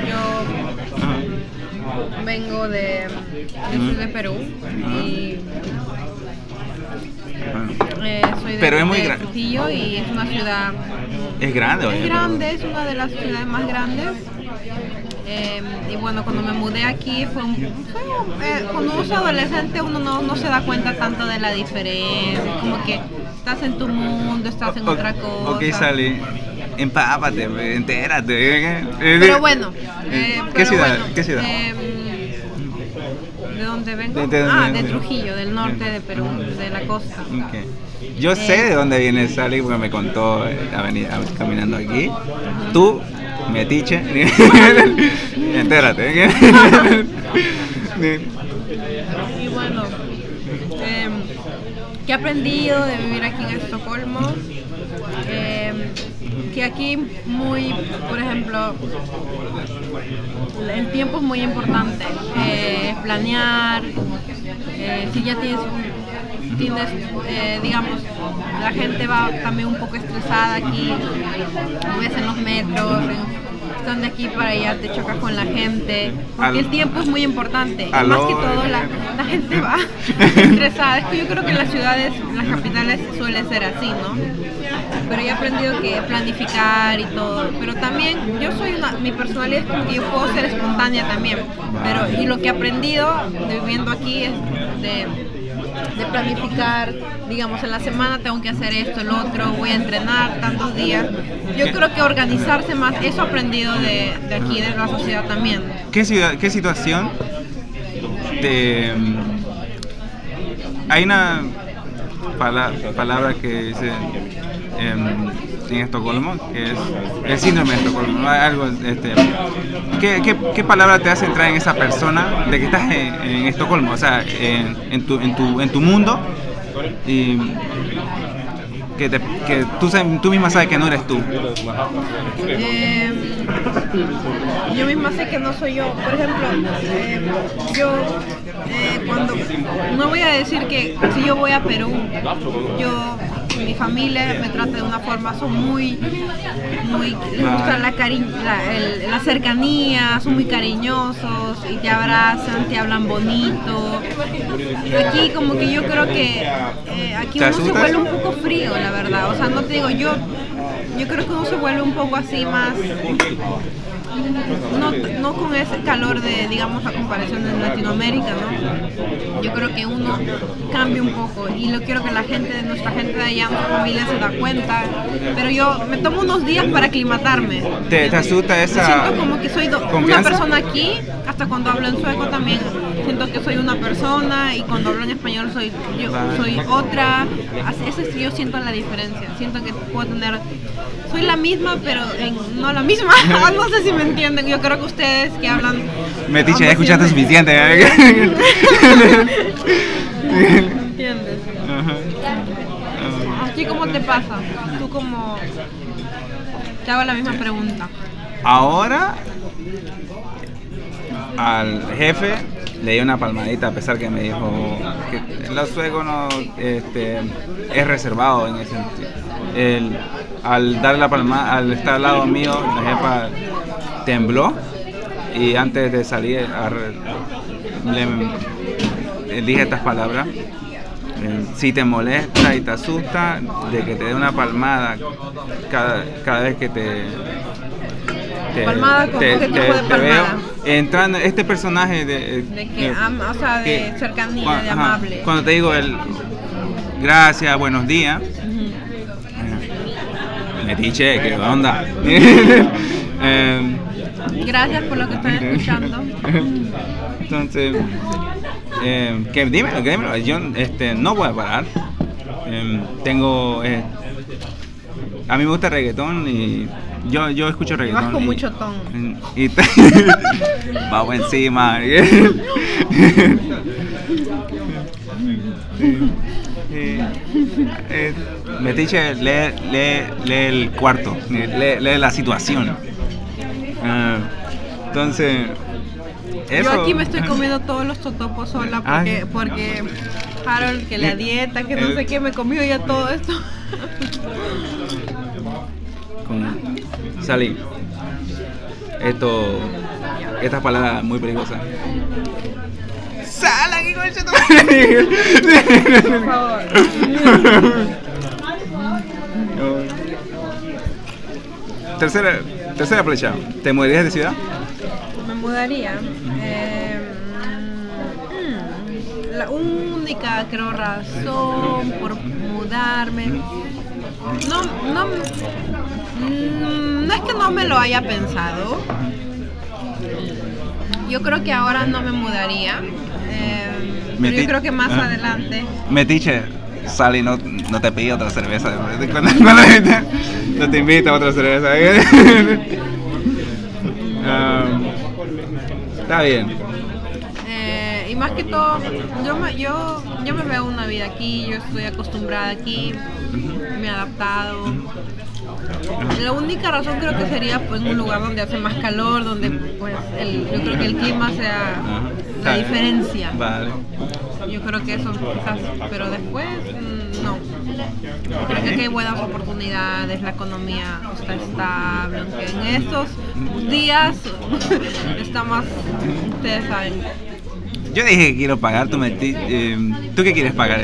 yo Ajá. vengo de, yo soy de Perú y eh, soy de, Pero es muy de gra- Trujillo y es una ciudad Es grande, es grande, es una de las ciudades más grandes. Eh, y bueno, cuando me mudé aquí fue un... fue un- eh, cuando uno es adolescente uno no, no se da cuenta tanto de la diferencia, como que estás en tu mundo, estás en O- otra cosa. Ok, Sally. Empápate, entérate. Pero bueno, eh, ¿Qué pero ciudad? bueno, ¿Qué ciudad? eh, ¿De dónde vengo? De- de- ah, de- Trujillo, del norte de Perú, de la costa. Ok. Yo sé de dónde viene Sally porque me contó eh, a venir a- caminando aquí. Tú, metiche, entérate. Y bueno, em, ¿qué he aprendido de vivir aquí en Estocolmo? Em, que aquí muy, por ejemplo, el tiempo es muy importante. Eh, planear, eh, si ya tienes, tienes eh, digamos, la gente va también un poco estresada aquí, ves en los metros, están de aquí para allá, te chocas con la gente, porque Al- el tiempo es muy importante. Más que todo, la, la gente va estresada. Es que yo creo que en las ciudades, en las capitales suele ser así, ¿no? Pero yo he aprendido que planificar y todo. Pero también yo soy una, mi personalidad es como que yo puedo ser espontánea también. Pero y lo que he aprendido viviendo aquí es de, de planificar, digamos, en la semana tengo que hacer esto, el otro, voy a entrenar tantos días. Yo creo que organizarse más, eso aprendido de, de aquí, de la sociedad también. ¿Qué, ciudad, ¿Qué situación te... Hay una... palabra que dice en, Estocolmo, que es el síndrome de Estocolmo. Algo, este, ¿qué, qué, palabra te hace entrar en esa persona de que estás en, Estocolmo? O sea, en, en, tu, en, tu, en tu mundo y que, que tú, tú, misma sabes que no eres tú? Eh, yo misma sé que no soy yo. Por ejemplo, eh, yo eh, cuando no voy a decir que si yo voy a Perú, yo mi familia me trata de una forma, son muy, muy, les gusta la, la, cercanía, son muy cariñosos y te abrazan, te hablan bonito. Aquí como que yo creo que eh, aquí uno se vuelve un poco frío, la verdad. O sea, no te digo, yo, yo creo que uno se vuelve un poco así más no, no con ese calor de, digamos, a comparación de Latinoamérica, ¿no? Yo creo que uno cambia un poco y lo quiero que la gente, nuestra gente de allá, nuestra familia se da cuenta, pero yo me tomo unos días para aclimatarme. ¿Te, te asusta esa Siento como que soy una persona aquí, hasta cuando hablo en sueco también siento que soy una persona y cuando hablo en español soy yo soy otra. Eso sí yo siento la diferencia. Siento que puedo tener soy la misma, pero no la misma. no sé si me entienden. Yo creo que ustedes que hablan. Metiche, ya escuchaste suficiente. ¿eh? ¿Entiendes? Así como te pasa. Tú como. Te hago la misma pregunta. Ahora al jefe le di una palmadita a pesar que me dijo que el sueco no este, es reservado en ese sentido. El, al darle la palmada, al estar al lado mío, la jefa tembló y antes de salir le, dije estas palabras. Eh, si te molesta y te asusta de que te dé una palmada cada, cada vez que te, palmada, te, te, te, veo entrando este personaje de, de que, o sea, de cercanía, de amable. Cuando te digo el gracias, buenos días, dice qué onda. Em, Gracias por lo que están escuchando. Entonces, eh, que dímelo, que dímelo. Yo este, no voy a parar. Eh, tengo. Eh, a mí me gusta reggaetón y yo, yo escucho reggaetón. Vas con mucho ton. Y, y vamos encima. eh, Metiche lee, lee, lee, el cuarto, lee, lee la situación. Uh, entonces, eso. Yo aquí me estoy comiendo todos los totopos sola porque, porque Harold, que la dieta, que no sé qué, me comió ya todo esto. Con Salí. Esto, estas palabras muy peligrosas. ¡Sal aquí con Por favor. tercera, tercera flecha. ¿Te mudarías de ciudad? Me mudaría. Eh, mm, la única, creo, razón por mudarme. No, no, mm, no es que no me lo haya pensado. Yo creo que ahora no me mudaría. Eh, pero yo creo que más adelante. Metiche, Sally no, no te pide otra cerveza. no te invita a otra cerveza. um, está bien. Eh, y más que todo, yo me, yo, yo me veo una vida aquí, yo estoy acostumbrada aquí, me he adaptado. La única razón creo que sería pues un lugar donde hace más calor, donde pues el, yo creo que el clima sea la diferencia. Vale. Yo creo que eso quizás, pero después mm, no. Creo que aquí hay buenas oportunidades, la economía está estable, aunque en estos días está más, ustedes saben. Yo dije que quiero pagar, tú me eh, ¿Tú qué quieres pagar?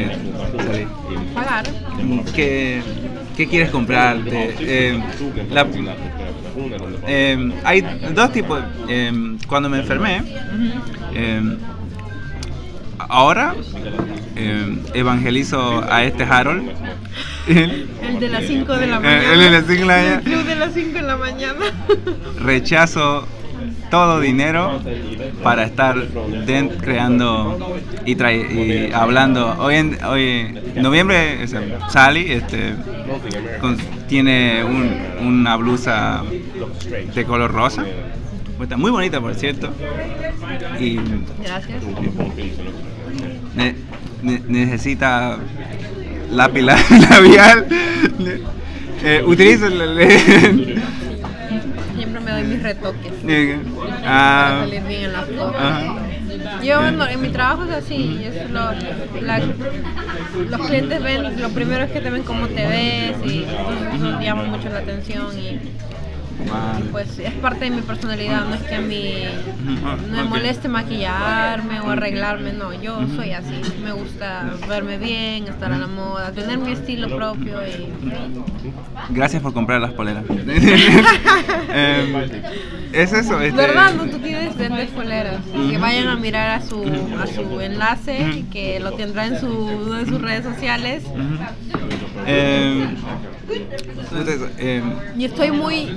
Pagar. ¿Qué, qué quieres comprarte? Eh, eh, hay dos tipos. cuando me enfermé, ahora evangelizo a este Harold. El de las 5 de la mañana. El de las 5 de la mañana. El club de las 5 de la mañana. Rechazo todo dinero para estar dent- creando y, y hablando. Hoy en hoy, noviembre, o sea, Sally este, con- tiene un- una blusa de color rosa. Está muy bonita, por cierto. Y Gracias. ne- ne- necesita lápiz la- labial. Eh, el- el- doy mis retoques para ah, salir bien en la foto. ajá. Yo no- en mi trabajo es así, es lo- la- los clientes ven, lo primero es que te ven cómo te ves y eso llama mucho la atención y Vale. pues es parte de mi personalidad, no es que a mí no me moleste maquillarme o arreglarme, no, yo soy así, me gusta verme bien, estar a la moda, tener mi estilo propio y Gracias por comprar las poleras. Em, es eso. Este, ¿Verdad? No, tú tienes vendes poleras. Que vayan a mirar a su, a su enlace, que lo tendrá en su, de sus redes sociales. Em, Y estoy muy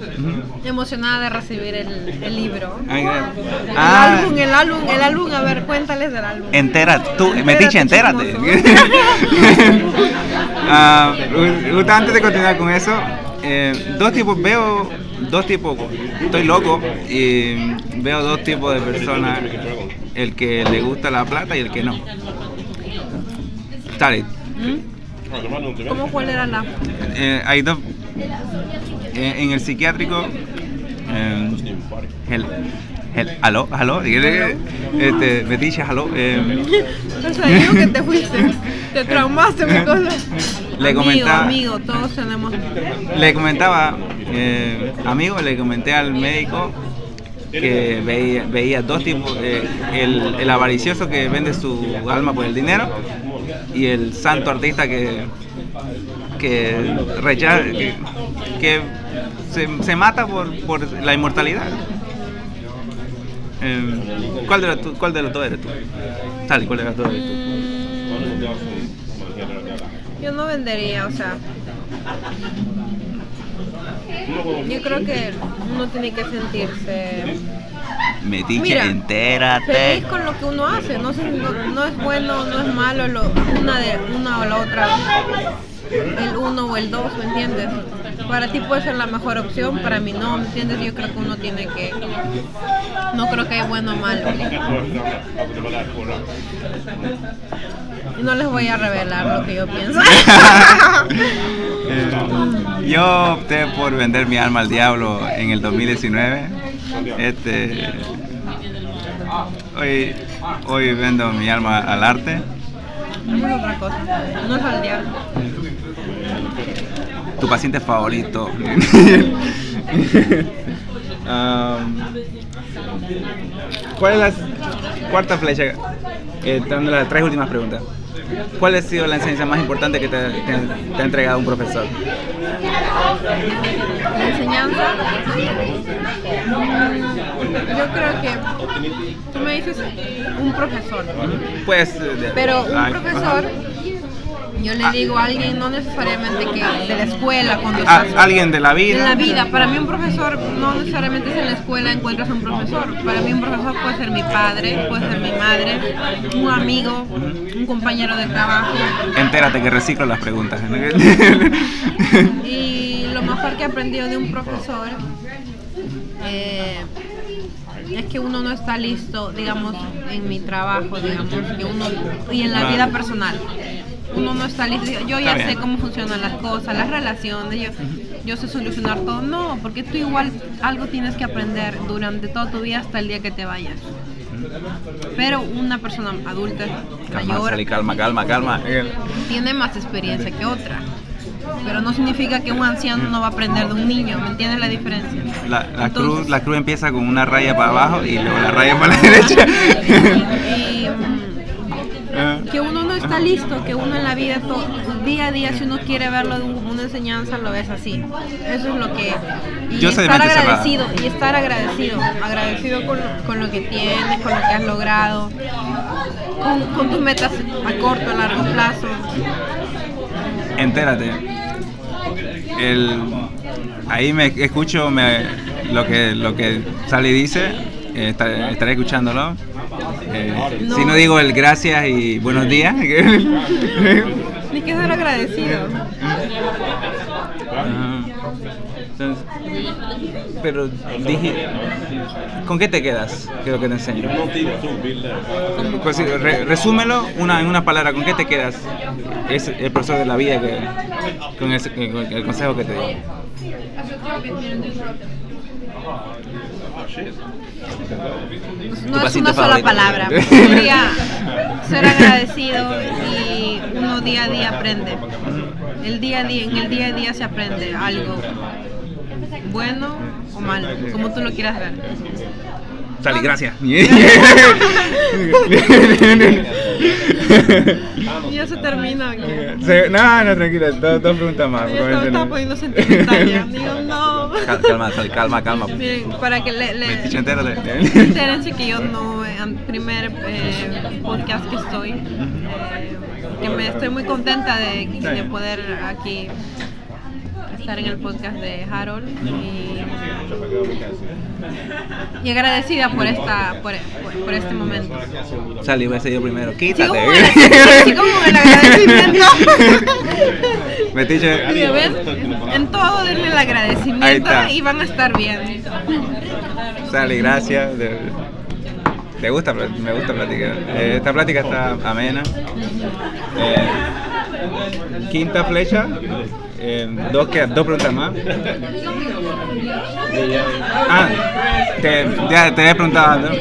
emocionada de recibir el, el libro. Ay, El Ah, álbum, el álbum, el álbum, a ver, cuéntales del álbum. Entérate, tú, Metiche, entérate. chismoso. Ah, antes de continuar con eso, eh, dos tipos, veo dos tipos, estoy loco y veo dos tipos de personas, el que le gusta la plata y el que no. Dale, ¿Mm? ¿Cómo cuál era la? eh, hay dos, eh, en el psiquiátrico, eh, el, el, aló, aló, este, Metiche, aló, eh, O sea, digo que te fuiste, te traumaste mi cosa. Le amigo, comentaba- amigo, todos tenemos. Le comentaba, eh, amigo, le comenté al médico que veía, veía dos tipos, eh, el, el avaricioso que vende su alma por el dinero y el santo artista que, que rechaza, que, que se, se mata por, por la inmortalidad. ¿cuál, de los, tú- ¿Cuál de los dos eres tú? Tal, ¿cuál de los dos eres tú? Mm, Yo no vendería, o sea. Yo creo que uno tiene que sentirse Metiche, Mira, entérate. feliz con lo que uno hace. No, no, no es bueno, no es malo lo, una de una o la otra. El uno o el dos, ¿me entiendes? Para ti puede ser la mejor opción, para mí no, ¿me entiendes? Yo creo que uno tiene que. No creo que hay bueno o malo. Y no les voy a revelar lo que yo pienso. Eh, yo opté por vender mi alma al diablo en el 2019. Este, hoy, hoy vendo mi alma al arte. No es otra cosa. No es al diablo. Tu paciente favorito. Um, ¿Cuál es la cuarta flecha? Eh, dando las tres últimas preguntas. ¿Cuál ha sido la enseñanza más importante que te, te- te ha entregado un profesor? La enseñanza. Yo creo que tú me dices un profesor, Pues, eh, pero un ay, profesor, ajá. Yo le digo a alguien, no necesariamente que de la escuela, cuando A- estás alguien de la vida. en la vida. Para mí un profesor no necesariamente es en la escuela encuentras un profesor. Para mí un profesor puede ser mi padre, puede ser mi madre, un amigo, un compañero de trabajo. Entérate que reciclo las preguntas. Y lo mejor que he aprendido de un profesor eh, es que uno no está listo, digamos, en mi trabajo, digamos, que uno y en la vida personal. Uno no está listo. Yo ya sé cómo funcionan las cosas, las relaciones, yo, yo sé solucionar todo. No, porque tú igual algo tienes que aprender durante toda tu vida hasta el día que te vayas. Pero una persona adulta, calma, mayor, Sally, calma, calma, calma. tiene más experiencia que otra. Pero no significa que un anciano no va a aprender de un niño, ¿me entiendes la diferencia? La, la Entonces- cruz, la cruz empieza con una raya para abajo y luego la raya para la derecha. Y que uno no está listo, que uno en la vida, to- día a día, si uno quiere verlo de un- una enseñanza, lo ves así. Eso es lo que... Y Yo estar agradecido, y estar agradecido, agradecido con, lo- con lo que tienes, con lo que has logrado, con, con tus metas a corto, a largo plazo. entérate. El, ahí me escucho me- lo que lo que Sally dice eh, estaré, estaré escuchándolo. Eh, No. Si no digo el gracias y buenos días. Ni que ser agradecido. Entonces, pero dije, ¿con qué te quedas? Lo que te enseño. Pues re- resúmelo una, en una palabra, ¿con qué te quedas? Es el profesor de la vida que, con, el, con el consejo que te dio. No es una sola palabra. Sería ser agradecido y uno día a día aprende. El día a día, en el día a día se aprende algo bueno o malo, como tú lo quieras ver. Sally, gracias. Y ya se termina. Se- no, no, tranquila, dos, dos preguntas más. Ya estaba, estaba poniendo sentimental ya. Digo, no. Cal- Calma, calma, calma. Miren, para que le, le entérense que yo no, en primer eh, podcast que estoy, eh, que me estoy muy contenta de, de poder aquí estar en el podcast de Harold y, y agradecida por esta por, por- por este momento. A ser yo primero. Quítate. así como el agradecimiento. En todo denle el agradecimiento y van a estar bien. Sally, gracias. ¿Te gusta? Me gusta platicar. Eh, esta plática está amena. Eh, quinta flecha. Eh, dos, que- dos preguntas más. Ah, te, ya te he preguntado. ¿no?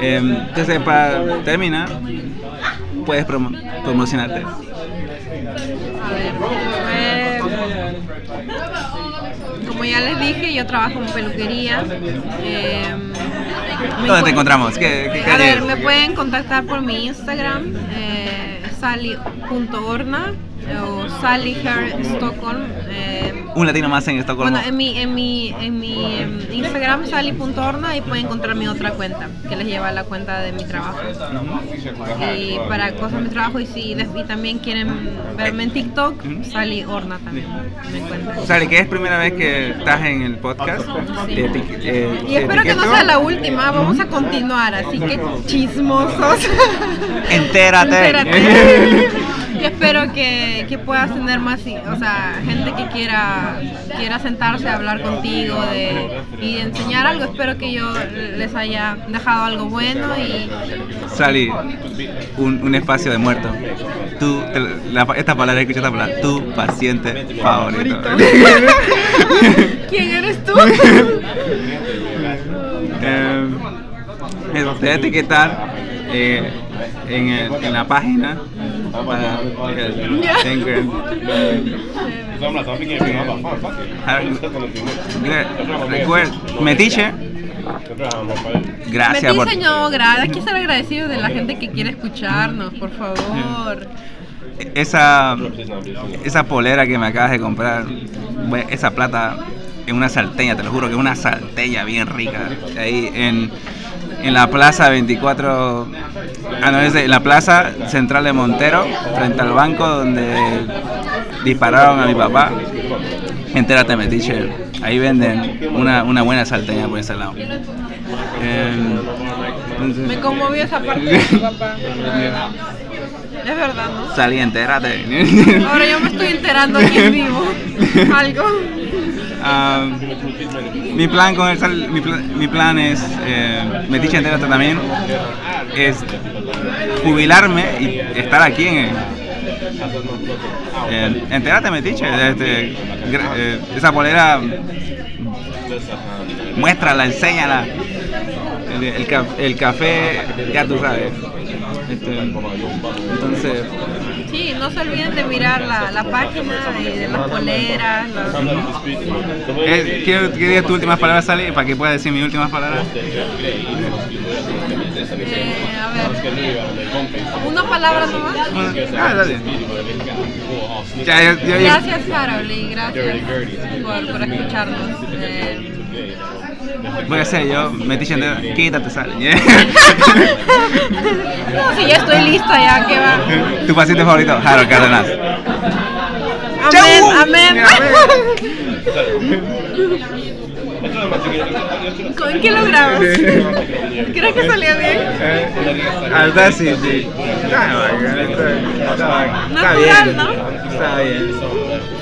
Eh, entonces, para terminar, puedes promo- promocionarte. Como ya les dije, yo trabajo en peluquería. me ¿Dónde te encontramos? ¿Qué, qué A ver, me pueden contactar por mi Instagram, eh, sally.orna o Sally Hair Stockholm. eh, Un latino más en Estocolmo. bueno, en mi, en mi, en mi Instagram, sally.orna, y pueden encontrar mi otra cuenta, que les lleva a la cuenta de mi trabajo. Y para cosas de mi trabajo, y si y también quieren verme en TikTok, Sally Orna también me encuentran. Sally, que es primera vez que estás en el podcast. Sí. Eh, Y espero que no sea la última, vamos a continuar, así que chismosos. Entérate. Entérate. Y espero que, que puedas tener más, o sea, gente que quiera, quiera sentarse a hablar contigo de, y de enseñar algo. Espero que yo les haya dejado algo bueno y Sally, un, un espacio de muerto. Tú, te- la- esta palabra, escucha esta palabra. Tu paciente favorito. ¿quién eres tú? Eh, te voy a etiquetar eh, en, el- en la página Metiche, gracias por diseñó, gracias. Hay que ser agradecidos de la gente que quiere escucharnos, por favor. esa esa polera que me acabas de comprar, esa plata en una salteña, te lo juro que es una salteña bien rica. Ahí en, en la plaza 24, ah, no, es en la plaza central de Montero, frente al banco donde dispararon a mi papá. Entérate, metiche. Ahí venden una, una buena salteña por ese lado. Entonces- Me conmovió esa parte de mi papá. Es verdad, ¿no? Salí, entérate. Ahora yo me estoy enterando aquí en vivo. Algo. Ah, mi plan con el sal- mi, pla- mi plan es eh, Metiche entérate también es jubilarme y estar aquí en eh, entérate Metiche este, eh, esa polera muéstrala enséñala. El, el el café ya tú sabes. Este, entonces Sí, no se olviden de mirar la, la página de, de las poleras. las- eh, ¿qué, qué digas tus últimas palabras Sally para que pueda decir mis últimas palabras eh, a ver, una palabra nomás. Ah, dale. Ya, Gracias, Harold, y gracias por, por escucharnos. Eh, voy a hacer yo, Metiche entera, quítate, sal. no, si ya estoy lista, ya que va. tu paciente favorito, Harold Cárdenas. Amén, amén. ¿Con qué lo grabas? Creo que salió bien. Hasta sí, sí. Está, está Natural, bien. ¿no? Está bien.